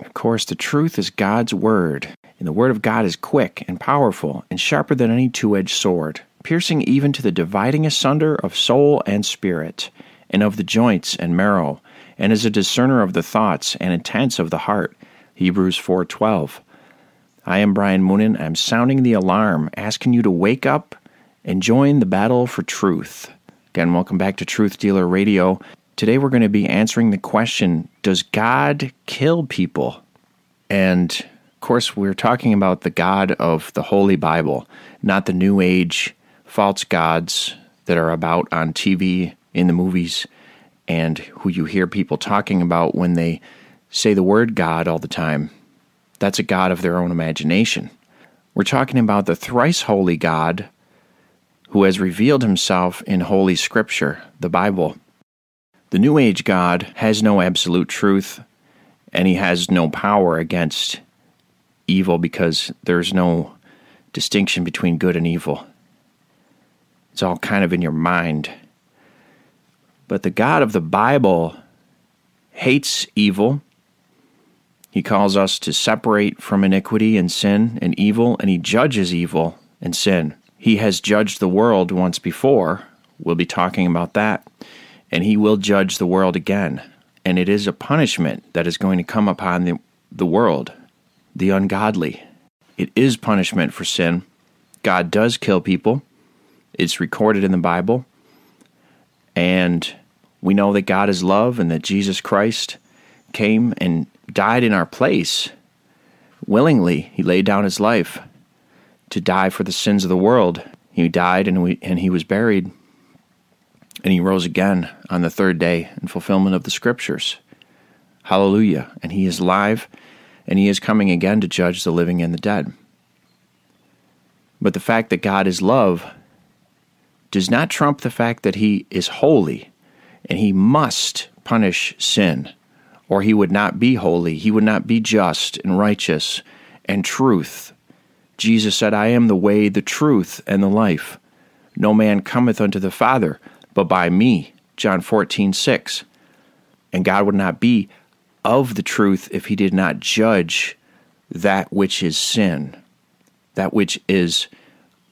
Of course, the truth is God's Word, and the Word of God is quick and powerful and sharper than any two edged sword, piercing even to the dividing asunder of soul and spirit, and of the joints and marrow, and is a discerner of the thoughts and intents of the heart. Hebrews 4:12. I am Brian Moonen. I'm sounding the alarm, asking you to wake up and join the battle for truth. Again, welcome back to Truth Dealer Radio. Today we're going to be answering the question Does God kill people? And of course, we're talking about the God of the Holy Bible, not the New Age false gods that are about on TV, in the movies, and who you hear people talking about when they say the word God all the time. That's a God of their own imagination. We're talking about the thrice holy God who has revealed himself in Holy Scripture, the Bible. The New Age God has no absolute truth, and he has no power against evil because there's no distinction between good and evil. It's all kind of in your mind. But the God of the Bible hates evil. He calls us to separate from iniquity and sin and evil, and he judges evil and sin. He has judged the world once before. We'll be talking about that and he will judge the world again. And it is a punishment that is going to come upon the, the world, the ungodly. It is punishment for sin. God does kill people. It's recorded in the Bible. And we know that God is love and that Jesus Christ came and died in our place. Willingly, he laid down his life to die for the sins of the world. He died and, we, and he was buried and he rose again on the third day in fulfillment of the scriptures. Hallelujah. And he is live and he is coming again to judge the living and the dead. But the fact that God is love does not trump the fact that he is holy, and he must punish sin, or he would not be holy. He would not be just and righteous and truth. Jesus said, I am the way, the truth, and the life. No man cometh unto the Father but by me. John 14, 6. And God would not be of the truth if he did not judge that which is sin, that which is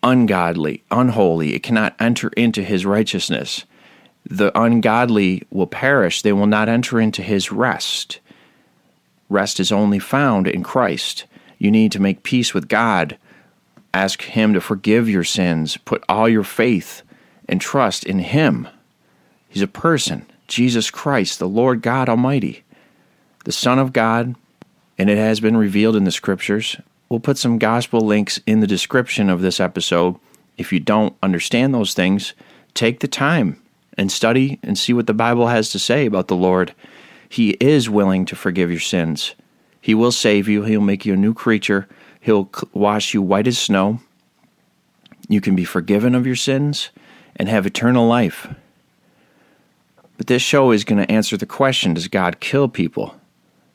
ungodly, unholy. It cannot enter into his righteousness. The ungodly will perish, they will not enter into his rest. Rest is only found in Christ. You need to make peace with God. Ask Him to forgive your sins. Put all your faith and trust in Him. He's a person, Jesus Christ, the Lord God Almighty, the Son of God, and it has been revealed in the Scriptures. We'll put some gospel links in the description of this episode. If you don't understand those things, take the time and study and see what the Bible has to say about the Lord. He is willing to forgive your sins. He will save you. He'll make you a new creature. He'll wash you white as snow. You can be forgiven of your sins and have eternal life. But this show is going to answer the question Does God kill people?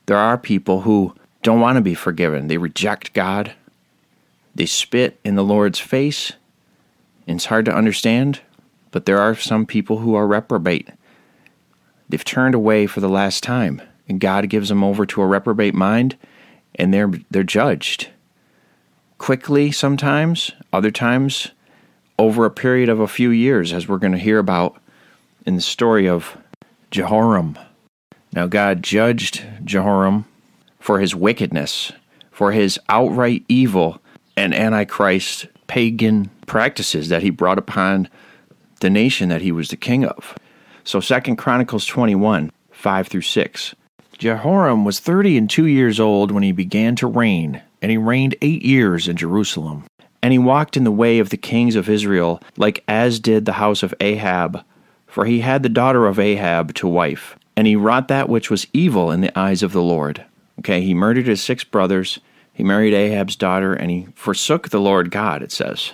There are people who don't want to be forgiven. They reject God. They spit in the Lord's face. And it's hard to understand, but there are some people who are reprobate. They've turned away for the last time, and God gives them over to a reprobate mind, and they're they're judged quickly sometimes. Other times, over a period of a few years, as we're going to hear about in the story of Jehoram. Now, God judged Jehoram for his wickedness, for his outright evil and antichrist pagan practices that he brought upon the nation that he was the king of. So 2 Chronicles 21, 5 through 6. Jehoram was thirty and two years old when he began to reign, and he reigned eight years in Jerusalem. And he walked in the way of the kings of Israel, like as did the house of Ahab, for he had the daughter of Ahab to wife. And he wrought that which was evil in the eyes of the Lord. Okay, he murdered his six brothers, he married Ahab's daughter, and he forsook the Lord God, it says.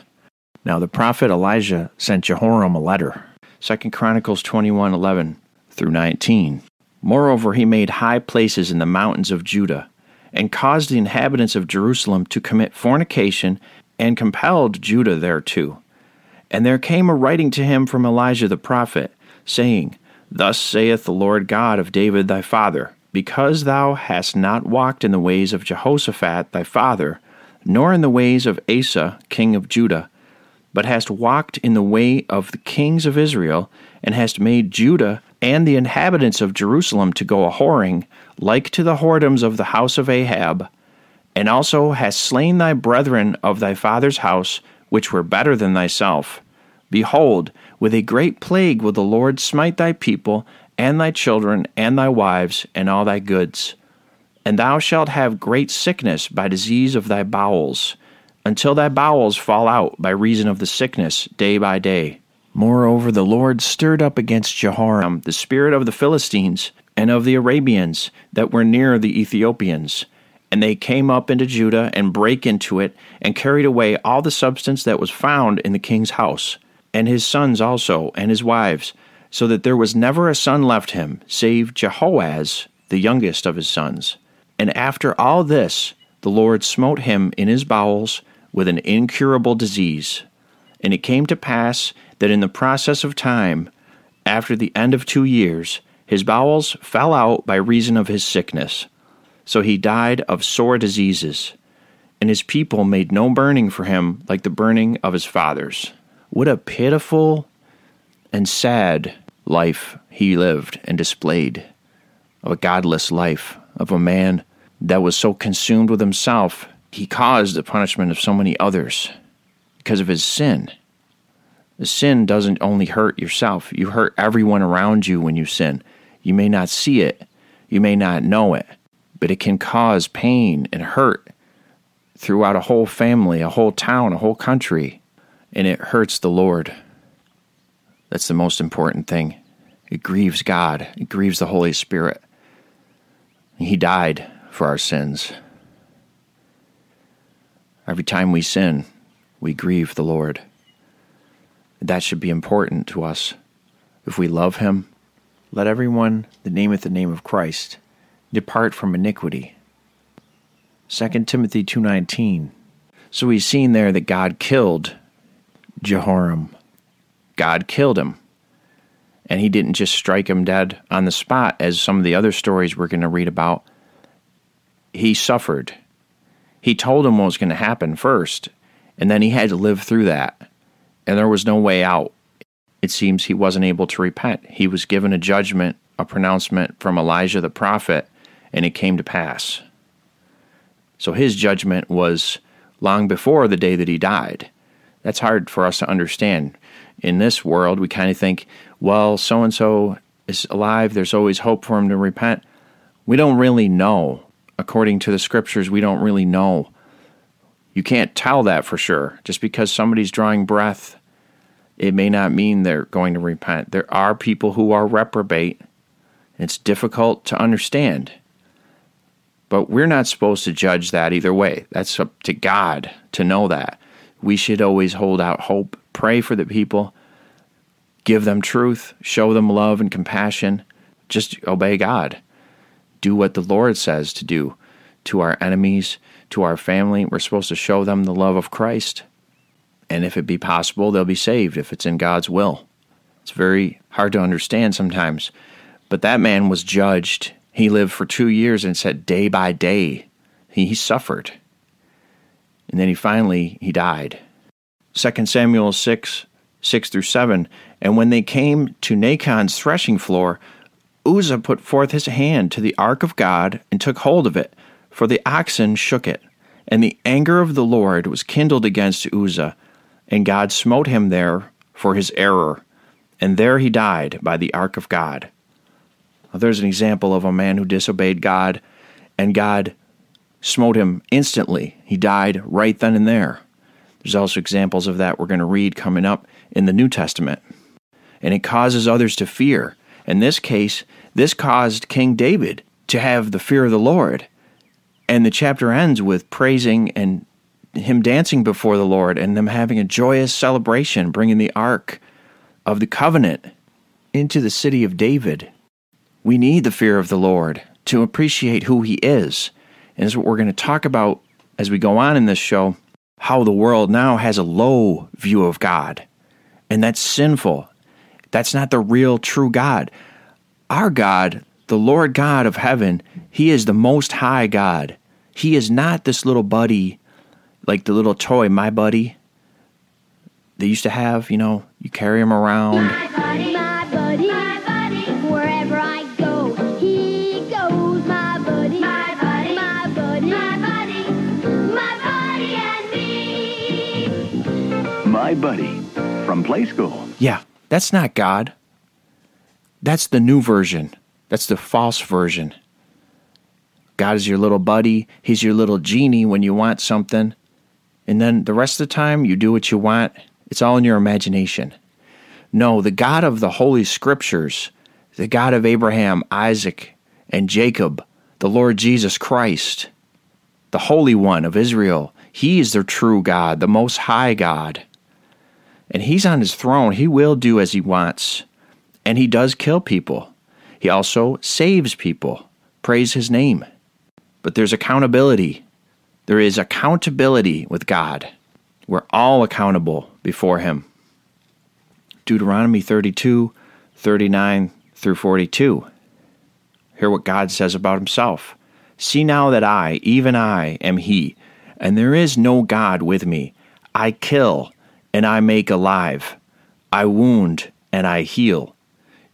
Now the prophet Elijah sent Jehoram a letter. 2 Chronicles 21 11 through 19. Moreover, he made high places in the mountains of Judah, and caused the inhabitants of Jerusalem to commit fornication, and compelled Judah thereto. And there came a writing to him from Elijah the prophet, saying, Thus saith the Lord God of David thy father, Because thou hast not walked in the ways of Jehoshaphat thy father, nor in the ways of Asa king of Judah, but hast walked in the way of the kings of Israel, and hast made Judah and the inhabitants of Jerusalem to go a whoring, like to the whoredoms of the house of Ahab, and also hast slain thy brethren of thy father's house, which were better than thyself. Behold, with a great plague will the Lord smite thy people, and thy children, and thy wives, and all thy goods. And thou shalt have great sickness by disease of thy bowels, until thy bowels fall out by reason of the sickness day by day. Moreover, the Lord stirred up against Jehoram the spirit of the Philistines and of the Arabians that were near the Ethiopians. And they came up into Judah and brake into it, and carried away all the substance that was found in the king's house, and his sons also, and his wives, so that there was never a son left him, save Jehoaz, the youngest of his sons. And after all this, the Lord smote him in his bowels with an incurable disease. And it came to pass that in the process of time, after the end of two years, his bowels fell out by reason of his sickness. So he died of sore diseases, and his people made no burning for him like the burning of his fathers. What a pitiful and sad life he lived and displayed of a godless life, of a man that was so consumed with himself, he caused the punishment of so many others because of his sin. Sin doesn't only hurt yourself, you hurt everyone around you when you sin. You may not see it, you may not know it, but it can cause pain and hurt throughout a whole family, a whole town, a whole country, and it hurts the Lord. That's the most important thing. It grieves God, it grieves the Holy Spirit. He died for our sins. Every time we sin, we grieve the Lord. That should be important to us. If we love him, let everyone that nameth the name of Christ depart from iniquity. 2 Timothy 2:19. So we've seen there that God killed Jehoram. God killed him. And he didn't just strike him dead on the spot as some of the other stories we're going to read about. He suffered. He told him what was going to happen first, and then he had to live through that and there was no way out. It seems he wasn't able to repent. He was given a judgment, a pronouncement from Elijah the prophet, and it came to pass. So his judgment was long before the day that he died. That's hard for us to understand. In this world, we kind of think, well, so and so is alive, there's always hope for him to repent. We don't really know. According to the scriptures, we don't really know. You can't tell that for sure. Just because somebody's drawing breath it may not mean they're going to repent. There are people who are reprobate. It's difficult to understand. But we're not supposed to judge that either way. That's up to God to know that. We should always hold out hope, pray for the people, give them truth, show them love and compassion. Just obey God. Do what the Lord says to do to our enemies, to our family. We're supposed to show them the love of Christ and if it be possible, they'll be saved if it's in God's will. It's very hard to understand sometimes. But that man was judged. He lived for two years and said day by day he, he suffered. And then he finally he died. 2 Samuel 6, 6 through 7. And when they came to Nachon's threshing floor, Uzzah put forth his hand to the ark of God and took hold of it, for the oxen shook it. And the anger of the Lord was kindled against Uzzah, and God smote him there for his error, and there he died by the ark of God. There's an example of a man who disobeyed God, and God smote him instantly. He died right then and there. There's also examples of that we're going to read coming up in the New Testament. And it causes others to fear. In this case, this caused King David to have the fear of the Lord. And the chapter ends with praising and him dancing before the Lord and them having a joyous celebration, bringing the ark of the covenant into the city of David. We need the fear of the Lord to appreciate who he is. And is what we're going to talk about as we go on in this show how the world now has a low view of God. And that's sinful. That's not the real true God. Our God, the Lord God of heaven, He is the most high God. He is not this little buddy, like the little toy, my buddy, they used to have, you know, you carry him around. My Buddy from Playskool. Yeah, that's not God. That's the new version. That's the false version. God is your little buddy. He's your little genie when you want something. And then the rest of the time, you do what you want. It's all in your imagination. No, the God of the Holy Scriptures, the God of Abraham, Isaac, and Jacob, the Lord Jesus Christ, the Holy One of Israel, He is the true God, the Most High God. And He's on His throne. He will do as He wants. And He does kill people. He also saves people. Praise His name. But there's accountability. There is accountability with God. We're all accountable before Him. Deuteronomy 32, 39 through 42. Hear what God says about Himself. See now that I, even I, am He, and there is no God with me. I kill, and I make alive. I wound, and I heal.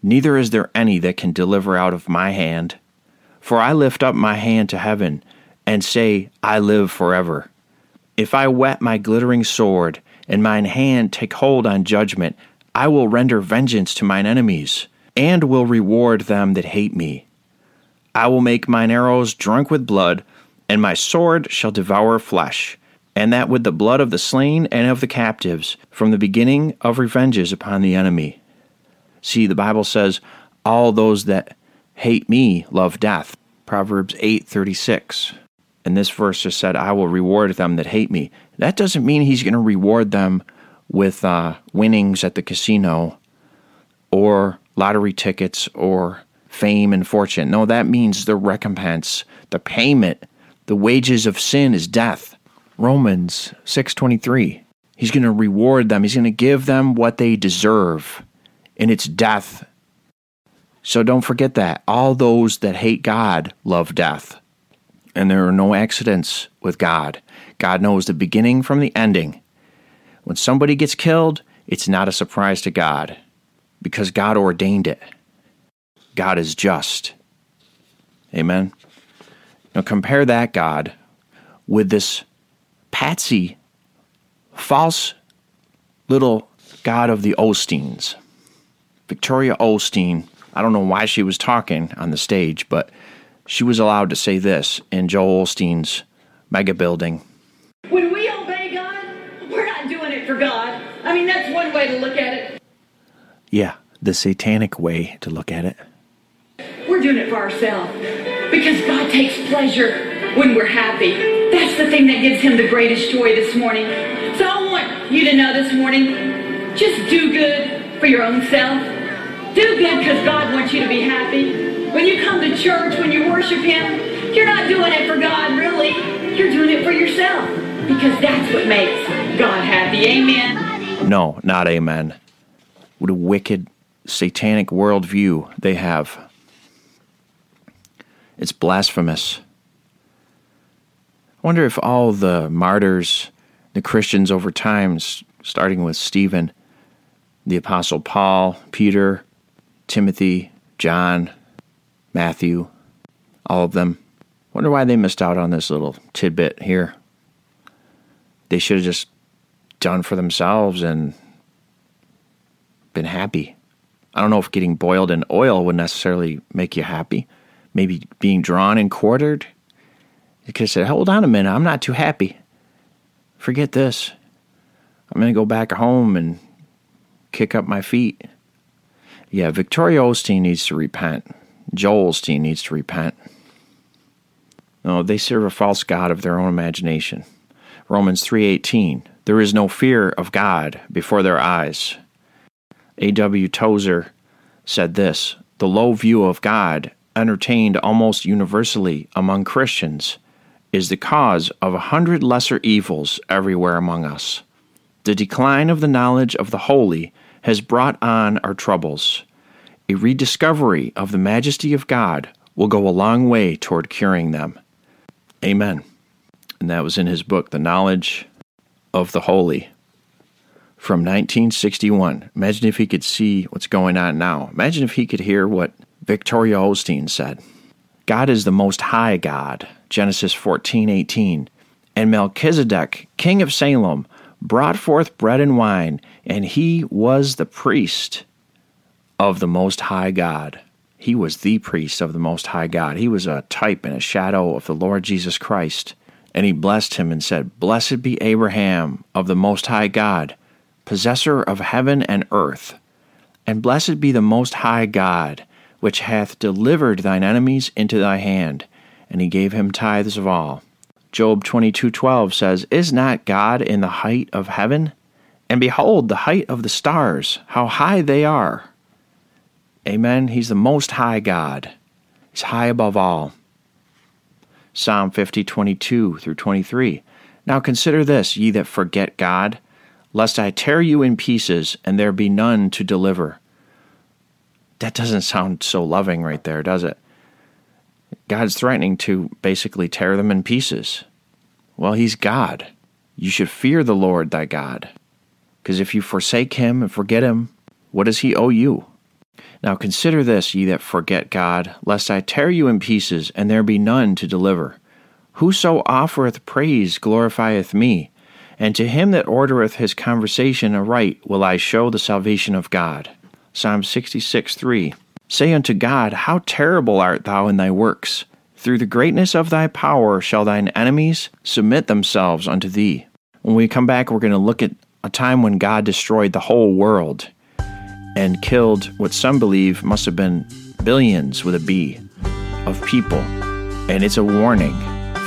Neither is there any that can deliver out of my hand. For I lift up my hand to heaven, and say, I live forever. If I whet my glittering sword, and mine hand take hold on judgment, I will render vengeance to mine enemies, and will reward them that hate me. I will make mine arrows drunk with blood, and my sword shall devour flesh, and that with the blood of the slain and of the captives, from the beginning of revenges upon the enemy. See, the Bible says, All those that hate me love death. Proverbs 8:36. And this verse just said, I will reward them that hate me. That doesn't mean he's going to reward them with uh, winnings at the casino or lottery tickets or fame and fortune. No, that means the recompense, the payment. The wages of sin is death. Romans 6:23. He's going to reward them. He's going to give them what they deserve, and it's death. So don't forget that. All those that hate God love death and there are no accidents with God. God knows the beginning from the ending. When somebody gets killed, it's not a surprise to God because God ordained it. God is just. Amen. Now compare that God with this patsy, false little God of the Osteens. Victoria Osteen, I don't know why she was talking on the stage, but she was allowed to say this in Joel Osteen's mega building. When we obey God, we're not doing it for God. I mean, that's one way to look at it. Yeah, the satanic way to look at it. We're doing it for ourselves. Because God takes pleasure when we're happy. The thing that gives him the greatest joy this morning. So I want you to know this morning, just do good for your own self. Do good because God wants you to be happy. When you come to church, when you worship him, you're not doing it for God, really. You're doing it for yourself. Because that's what makes God happy. Amen. No, not amen. What a wicked, satanic worldview they have. It's blasphemous. Wonder if all the martyrs, the Christians over time, starting with Stephen, the Apostle Paul, Peter, Timothy, John, Matthew, all of them, wonder why they missed out on this little tidbit here. They should have just done for themselves and been happy. I don't know if getting boiled in oil would necessarily make you happy. Maybe being drawn and quartered. You could have said, hold on a minute, I'm not too happy. Forget this. I'm going to go back home and kick up my feet. Yeah, Victoria Osteen needs to repent. Joel Osteen needs to repent. No, they serve a false god of their own imagination. Romans 3:18. There is no fear of God before their eyes. A.W. Tozer said this, the low view of God entertained almost universally among Christians is the cause of a hundred lesser evils everywhere among us. The decline of the knowledge of the holy has brought on our troubles. A rediscovery of the majesty of God will go a long way toward curing them. Amen. And that was in his book, The Knowledge of the Holy, from 1961. Imagine if he could see what's going on now. Imagine if he could hear what Victoria Osteen said. God is the most high God, Genesis 14:18. And Melchizedek, king of Salem, brought forth bread and wine, and he was the priest of the most high God. He was the priest of the Most High God. He was a type and a shadow of the Lord Jesus Christ. And he blessed him and said, Blessed be Abraham of the Most High God, possessor of heaven and earth. And blessed be the Most High God, which hath delivered thine enemies into thy hand. And he gave him tithes of all. Job 22:12 says, Is not God in the height of heaven? And behold, the height of the stars, how high they are. Amen. He's the most high God. He's high above all. Psalm 50:22 through 23. Now consider this, ye that forget God, lest I tear you in pieces, and there be none to deliver. That doesn't sound so loving right there, does it? God's threatening to basically tear them in pieces. Well, He's God. You should fear the Lord thy God. Because if you forsake Him and forget Him, what does He owe you? Now consider this, ye that forget God, lest I tear you in pieces, and there be none to deliver. Whoso offereth praise glorifieth me, and to him that ordereth his conversation aright will I show the salvation of God. Psalm 66 3. Say unto God, How terrible art thou in thy works! Through the greatness of thy power shall thine enemies submit themselves unto thee. When we come back, we're going to look at a time when God destroyed the whole world and killed what some believe must have been billions with a B of people. And it's a warning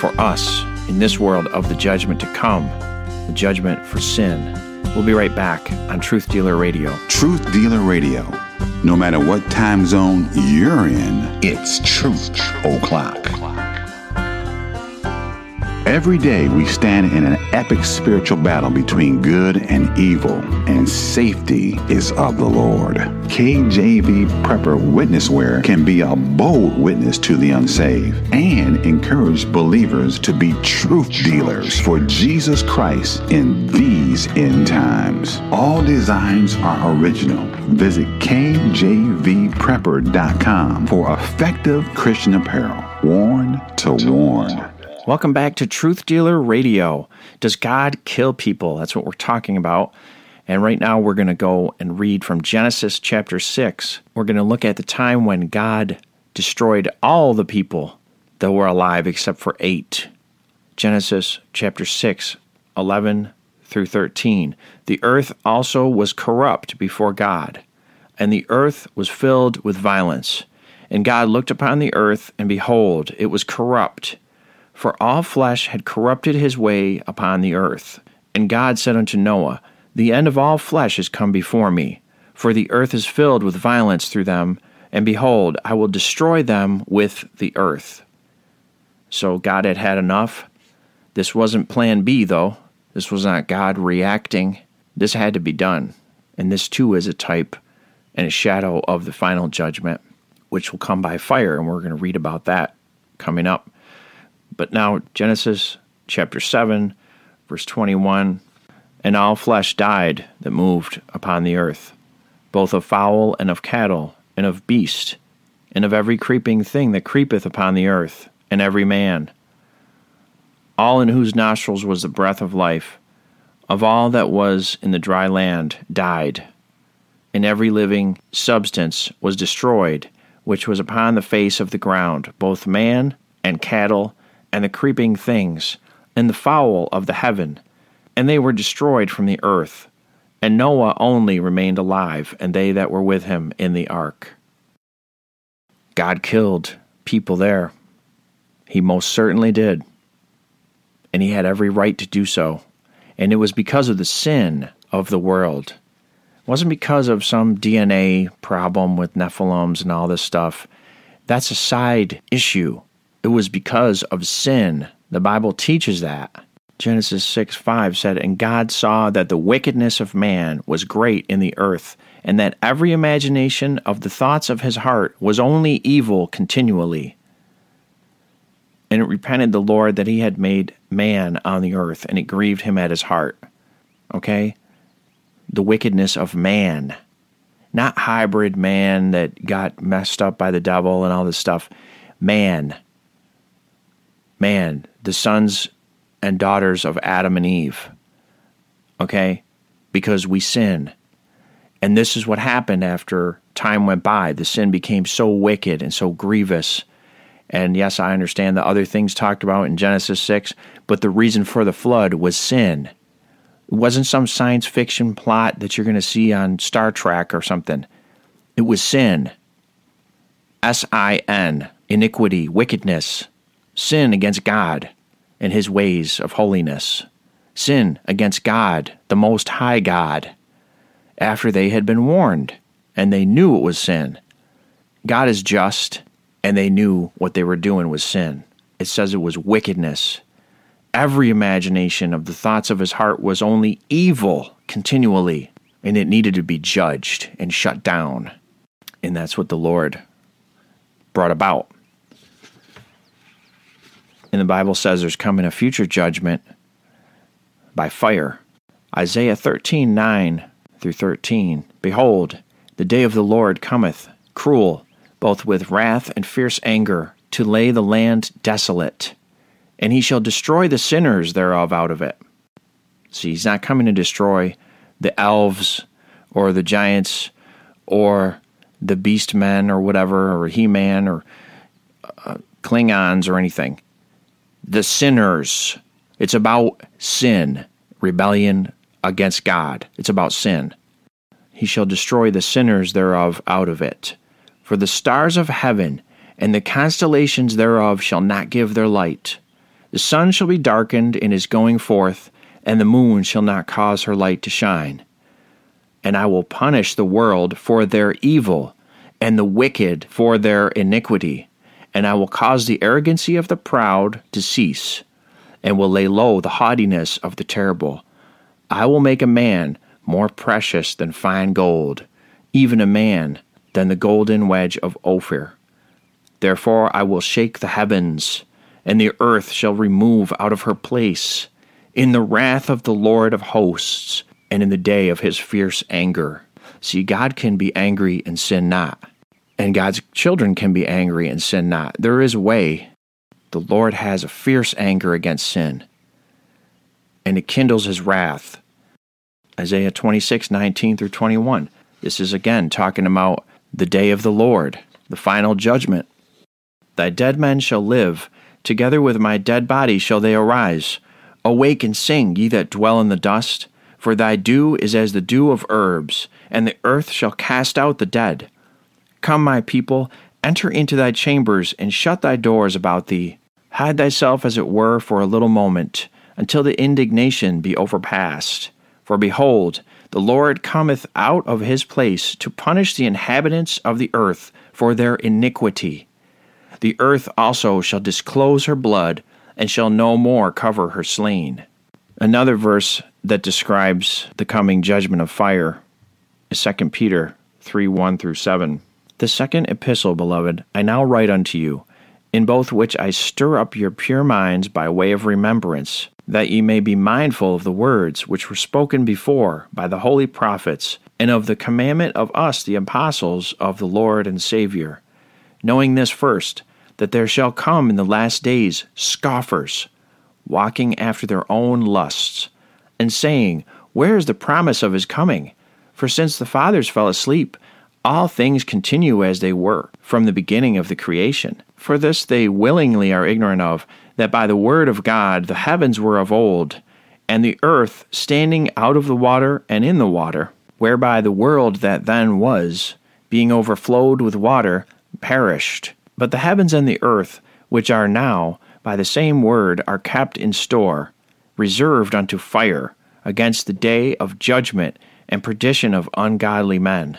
for us in this world of the judgment to come, the judgment for sin. We'll be right back on Truth Dealer Radio. Truth Dealer Radio. No matter what time zone you're in, it's Truth O'Clock. Every day we stand in an epic spiritual battle between good and evil, and safety is of the Lord. KJV Prepper Witness Wear can be a bold witness to the unsaved and encourage believers to be truth dealers for Jesus Christ in these end times. All designs are original. Visit KJVPrepper.com for effective Christian apparel, worn to warn. Welcome back to Truth Dealer Radio. Does God kill people? That's what we're talking about. And right now we're going to go and read from Genesis chapter 6. We're going to look at the time when God destroyed all the people that were alive except for eight. Genesis chapter 6, 11 through 13. The earth also was corrupt before God, and the earth was filled with violence. And God looked upon the earth, and behold, it was corrupt for all flesh had corrupted his way upon the earth. And God said unto Noah, The end of all flesh is come before me, for the earth is filled with violence through them, and behold, I will destroy them with the earth. So God had had enough. This wasn't plan B, though. This was not God reacting. This had to be done. And this, too, is a type and a shadow of the final judgment, which will come by fire. And we're going to read about that coming up. But now, Genesis chapter 7, verse 21 And all flesh died that moved upon the earth, both of fowl and of cattle, and of beast, and of every creeping thing that creepeth upon the earth, and every man. All in whose nostrils was the breath of life, of all that was in the dry land, died. and every living substance was destroyed, which was upon the face of the ground, both man and cattle, and the creeping things, and the fowl of the heaven. And they were destroyed from the earth. And Noah only remained alive, and they that were with him in the ark. God killed people there. He most certainly did. And he had every right to do so. And it was because of the sin of the world. It wasn't because of some DNA problem with Nephilims and all this stuff. That's a side issue. It was because of sin. The Bible teaches that. Genesis 6 5 said, And God saw that the wickedness of man was great in the earth, and that every imagination of the thoughts of his heart was only evil continually. And it repented the Lord that he had made man on the earth, and it grieved him at his heart. Okay? The wickedness of man. Not hybrid man that got messed up by the devil and all this stuff. Man. Man. The sons and daughters of Adam and Eve. Okay? Because we sin. And this is what happened after time went by. The sin became so wicked and so grievous. And yes, I understand the other things talked about in Genesis 6, but the reason for the flood was sin. It wasn't some science fiction plot that you're going to see on Star Trek or something. It was sin. S I N, iniquity, wickedness, sin against God and his ways of holiness, sin against God, the Most High God, after they had been warned and they knew it was sin. God is just, and they knew what they were doing was sin. It says it was wickedness. Every imagination of the thoughts of his heart was only evil continually, and it needed to be judged and shut down. And that's what the Lord brought about. And the Bible says there's coming a future judgment by fire. Isaiah 13 9 through 13. Behold, the day of the Lord cometh, cruel, both with wrath and fierce anger, to lay the land desolate. And he shall destroy the sinners thereof out of it. See, he's not coming to destroy the elves or the giants or the beast men or whatever, or He Man or uh, Klingons or anything the sinners. It's about sin, rebellion against God. It's about sin. He shall destroy the sinners thereof out of it. For the stars of heaven and the constellations thereof shall not give their light. The sun shall be darkened in his going forth, and the moon shall not cause her light to shine. And I will punish the world for their evil, and the wicked for their iniquity and I will cause the arrogancy of the proud to cease, and will lay low the haughtiness of the terrible. I will make a man more precious than fine gold, even a man than the golden wedge of Ophir. Therefore I will shake the heavens, and the earth shall remove out of her place, in the wrath of the Lord of hosts, and in the day of his fierce anger. See, God can be angry and sin not and God's children can be angry and sin not. There is a way. The Lord has a fierce anger against sin, and it kindles his wrath. Isaiah 26, 19 through 21. This is again talking about the day of the Lord, the final judgment. Thy dead men shall live, together with my dead body shall they arise. Awake and sing, ye that dwell in the dust, for thy dew is as the dew of herbs, and the earth shall cast out the dead. Come, my people, enter into thy chambers, and shut thy doors about thee. Hide thyself as it were for a little moment, until the indignation be overpast. For behold, the Lord cometh out of his place to punish the inhabitants of the earth for their iniquity. The earth also shall disclose her blood, and shall no more cover her slain. Another verse that describes the coming judgment of fire is 2 Peter 3 1 through 7. The second epistle, beloved, I now write unto you, in both which I stir up your pure minds by way of remembrance, that ye may be mindful of the words which were spoken before by the holy prophets, and of the commandment of us, the apostles of the Lord and Saviour, knowing this first, that there shall come in the last days scoffers, walking after their own lusts, and saying, Where is the promise of his coming? For since the fathers fell asleep, all things continue as they were from the beginning of the creation. For this they willingly are ignorant of, that by the word of God the heavens were of old, and the earth standing out of the water and in the water, whereby the world that then was, being overflowed with water, perished. But the heavens and the earth, which are now, by the same word, are kept in store, reserved unto fire, against the day of judgment and perdition of ungodly men.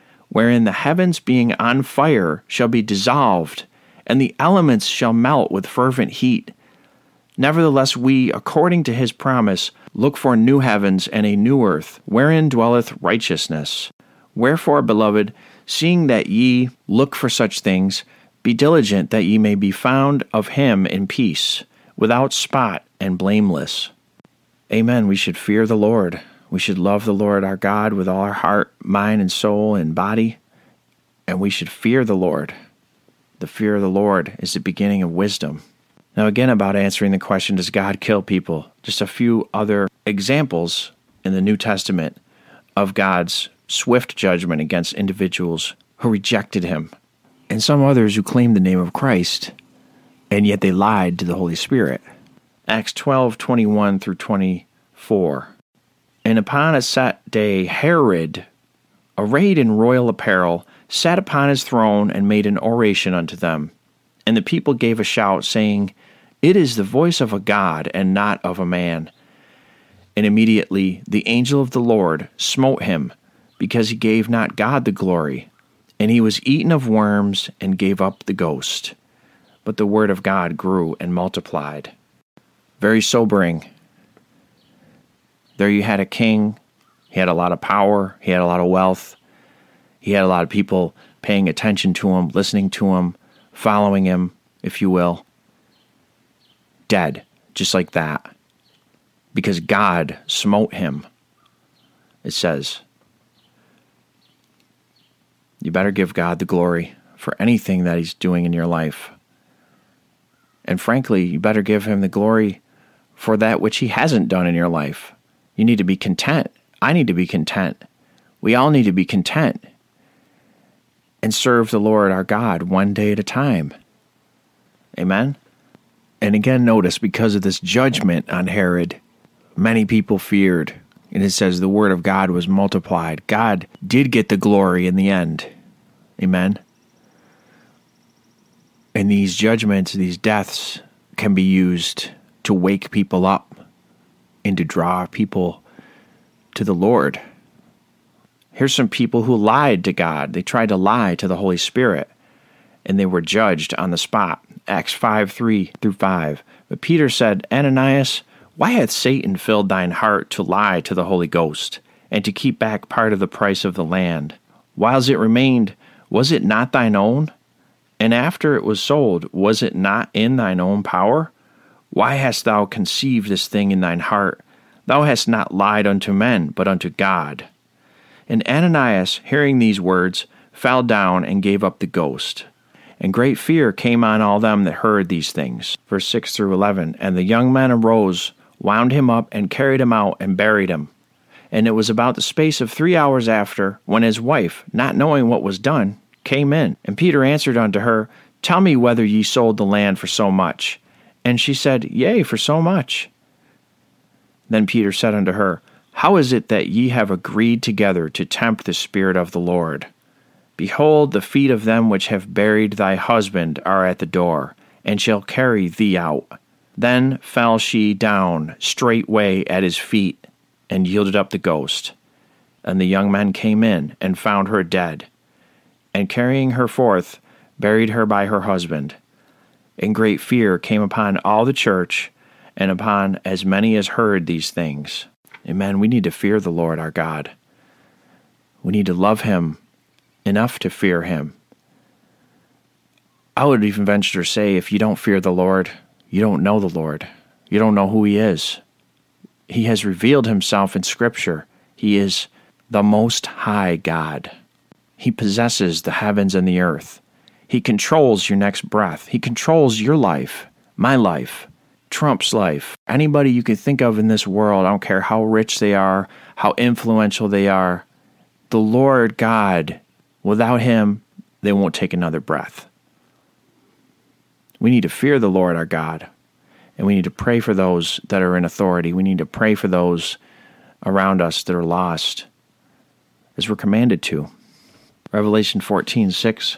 wherein the heavens being on fire shall be dissolved, and the elements shall melt with fervent heat? Nevertheless, we, according to his promise, look for new heavens and a new earth, wherein dwelleth righteousness. Wherefore, beloved, seeing that ye look for such things, be diligent that ye may be found of him in peace, without spot and blameless. Amen. We should fear the Lord. We should love the Lord our God with all our heart, mind, and soul and body. And we should fear the Lord. The fear of the Lord is the beginning of wisdom. Now, again, about answering the question, does God kill people? Just a few other examples in the New Testament of God's swift judgment against individuals who rejected Him, and some others who claimed the name of Christ, and yet they lied to the Holy Spirit. Acts 12 21 through 24. And upon a set day, Herod, arrayed in royal apparel, sat upon his throne and made an oration unto them. And the people gave a shout, saying, It is the voice of a God, and not of a man. And immediately the angel of the Lord smote him, because he gave not God the glory. And he was eaten of worms, and gave up the ghost. But the word of God grew and multiplied. Very sobering. There you had a king. He had a lot of power. He had a lot of wealth. He had a lot of people paying attention to him, listening to him, following him, if you will. Dead, just like that. Because God smote him, it says. You better give God the glory for anything that He's doing in your life. And frankly, you better give Him the glory for that which He hasn't done in your life. You need to be content. I need to be content. We all need to be content and serve the Lord our God one day at a time. Amen? And again, notice because of this judgment on Herod, many people feared. And it says the word of God was multiplied. God did get the glory in the end. Amen? And these judgments, these deaths, can be used to wake people up and to draw people to the Lord. Here's some people who lied to God. They tried to lie to the Holy Spirit, and they were judged on the spot. Acts 5 3 through 5. But Peter said, Ananias, why hath Satan filled thine heart to lie to the Holy Ghost, and to keep back part of the price of the land? Whiles it remained, was it not thine own? And after it was sold, was it not in thine own power? Why hast thou conceived this thing in thine heart? Thou hast not lied unto men, but unto God. And Ananias, hearing these words, fell down and gave up the ghost. And great fear came on all them that heard these things. Verse 6 through 11. And the young men arose, wound him up, and carried him out, and buried him. And it was about the space of three hours after, when his wife, not knowing what was done, came in. And Peter answered unto her, Tell me whether ye sold the land for so much. And she said, Yea, for so much. Then Peter said unto her, How is it that ye have agreed together to tempt the Spirit of the Lord? Behold, the feet of them which have buried thy husband are at the door, and shall carry thee out. Then fell she down straightway at his feet, and yielded up the ghost. And the young men came in, and found her dead, and carrying her forth, buried her by her husband. And great fear came upon all the church, and upon as many as heard these things. Amen. We need to fear the Lord our God. We need to love him enough to fear him. I would even venture to say if you don't fear the Lord, you don't know the Lord. You don't know who he is. He has revealed himself in Scripture. He is the Most High God. He possesses the heavens and the earth. He controls your next breath. He controls your life, my life, Trump's life. Anybody you can think of in this world, I don't care how rich they are, how influential they are, the Lord God, without Him, they won't take another breath. We need to fear the Lord our God, and we need to pray for those that are in authority. We need to pray for those around us that are lost, as we're commanded to. Revelation 14 6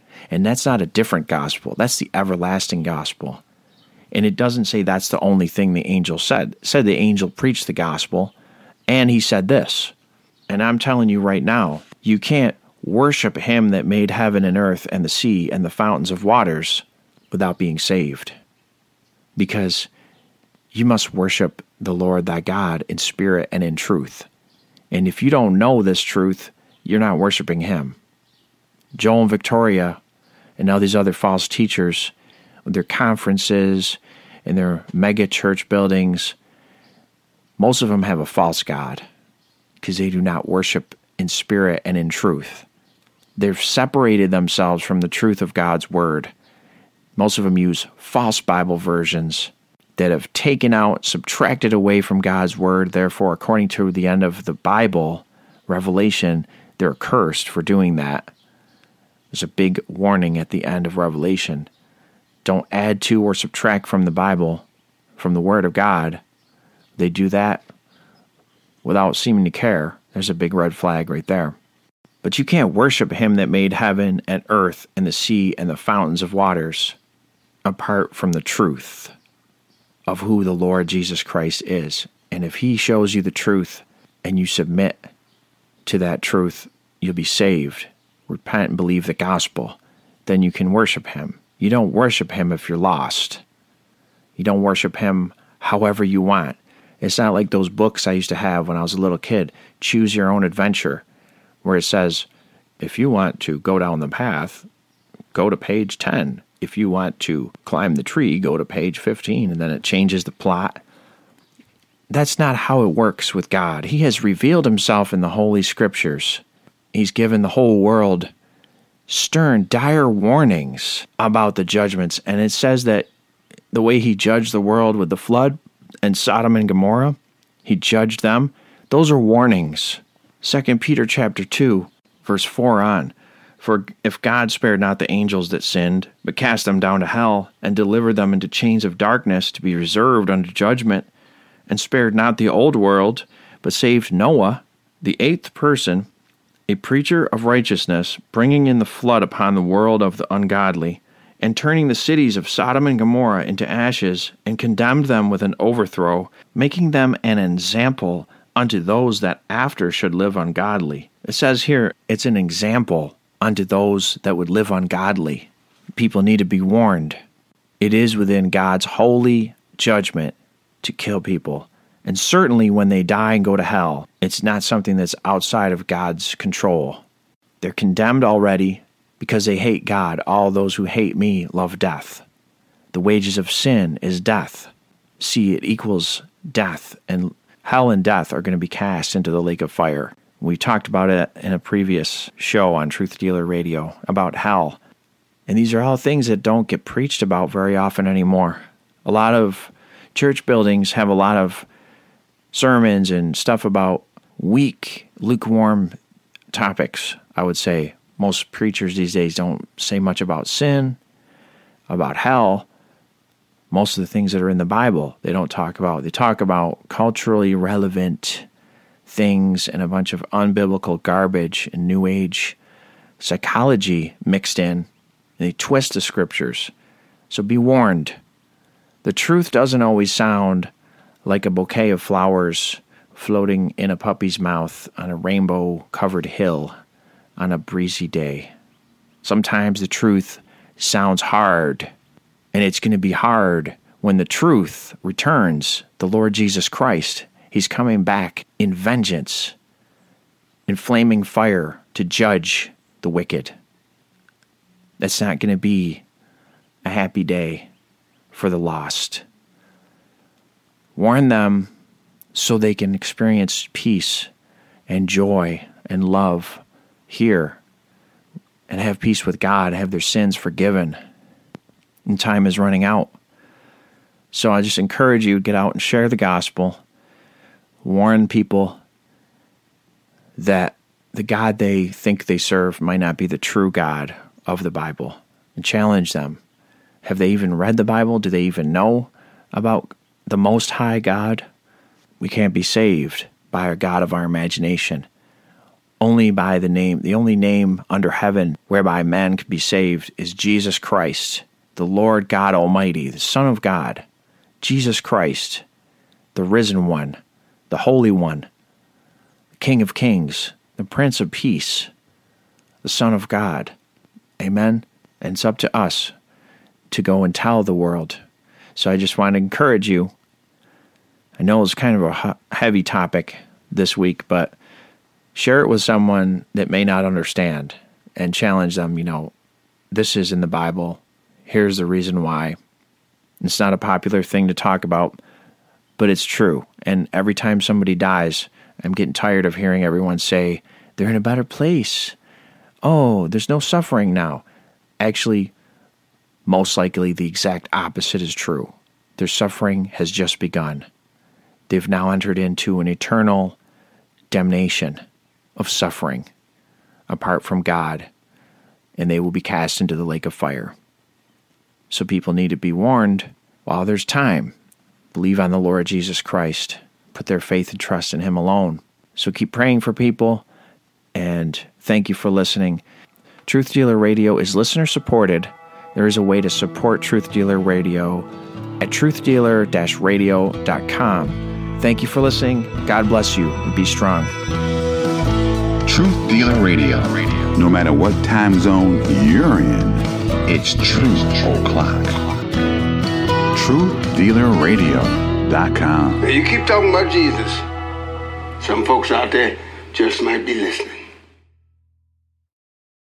And that's not a different gospel. That's the everlasting gospel. And it doesn't say that's the only thing the angel said. It said the angel preached the gospel and he said this. And I'm telling you right now, you can't worship him that made heaven and earth and the sea and the fountains of waters without being saved. Because you must worship the Lord thy God in spirit and in truth. And if you don't know this truth, you're not worshiping him. Joel and Victoria and all these other false teachers, their conferences and their mega church buildings, most of them have a false God because they do not worship in spirit and in truth. They've separated themselves from the truth of God's word. Most of them use false Bible versions that have taken out, subtracted away from God's word. Therefore, according to the end of the Bible, Revelation, they're cursed for doing that. There's a big warning at the end of Revelation. Don't add to or subtract from the Bible, from the Word of God. They do that without seeming to care. There's a big red flag right there. But you can't worship Him that made heaven and earth and the sea and the fountains of waters apart from the truth of who the Lord Jesus Christ is. And if He shows you the truth and you submit to that truth, you'll be saved repent and believe the gospel, then you can worship him. You don't worship him if you're lost. You don't worship him however you want. It's not like those books I used to have when I was a little kid, Choose Your Own Adventure, where it says, if you want to go down the path, go to page 10. If you want to climb the tree, go to page 15, and then it changes the plot. That's not how it works with God. He has revealed himself in the Holy Scriptures he's given the whole world stern, dire warnings about the judgments. And it says that the way he judged the world with the flood and Sodom and Gomorrah, he judged them. Those are warnings. 2 Peter chapter 2, verse 4 on. For if God spared not the angels that sinned, but cast them down to hell, and delivered them into chains of darkness to be reserved unto judgment, and spared not the old world, but saved Noah, the eighth person, a preacher of righteousness, bringing in the flood upon the world of the ungodly, and turning the cities of Sodom and Gomorrah into ashes, and condemned them with an overthrow, making them an example unto those that after should live ungodly. It says here, it's an example unto those that would live ungodly. People need to be warned. It is within God's holy judgment to kill people. And certainly when they die and go to hell, it's not something that's outside of God's control. They're condemned already because they hate God. All those who hate me love death. The wages of sin is death. See, it equals death, and hell and death are going to be cast into the lake of fire. We talked about it in a previous show on Truth Dealer Radio about hell. And these are all things that don't get preached about very often anymore. A lot of church buildings have a lot of sermons and stuff about weak, lukewarm topics, I would say. Most preachers these days don't say much about sin, about hell. Most of the things that are in the Bible, they don't talk about. They talk about culturally relevant things and a bunch of unbiblical garbage and new age psychology mixed in. they twist the scriptures. So be warned. The truth doesn't always sound like a bouquet of flowers floating in a puppy's mouth on a rainbow covered hill on a breezy day. Sometimes the truth sounds hard, and it's going to be hard when the truth returns the Lord Jesus Christ. He's coming back in vengeance, in flaming fire to judge the wicked. That's not going to be a happy day for the lost. Warn them so they can experience peace and joy and love here and have peace with God, have their sins forgiven. And time is running out. So I just encourage you to get out and share the gospel. Warn people that the God they think they serve might not be the true God of the Bible and challenge them. Have they even read the Bible? Do they even know about the Most High God? We can't be saved by a God of our imagination. Only by the name, the only name under heaven whereby man can be saved is Jesus Christ, the Lord God Almighty, the Son of God, Jesus Christ, the risen one, the Holy One, the King of Kings, the Prince of Peace, the Son of God. Amen. And it's up to us to go and tell the world. So I just want to encourage you I know it's kind of a heavy topic this week, but share it with someone that may not understand and challenge them. You know, this is in the Bible. Here's the reason why. It's not a popular thing to talk about, but it's true. And every time somebody dies, I'm getting tired of hearing everyone say, they're in a better place. Oh, there's no suffering now. Actually, most likely the exact opposite is true. Their suffering has just begun they've now entered into an eternal damnation of suffering apart from God, and they will be cast into the lake of fire. So people need to be warned while there's time. Believe on the Lord Jesus Christ, put their faith and trust in Him alone. So keep praying for people, and thank you for listening. Truth Dealer Radio is listener supported. There is a way to support Truth Dealer Radio at truthdealer-radio.com. Thank you for listening. God bless you and be strong. Truth Dealer Radio. No matter what time zone you're in, it's Truth O'Clock. TruthDealerRadio.com. You keep talking about Jesus. Some folks out there just might be listening.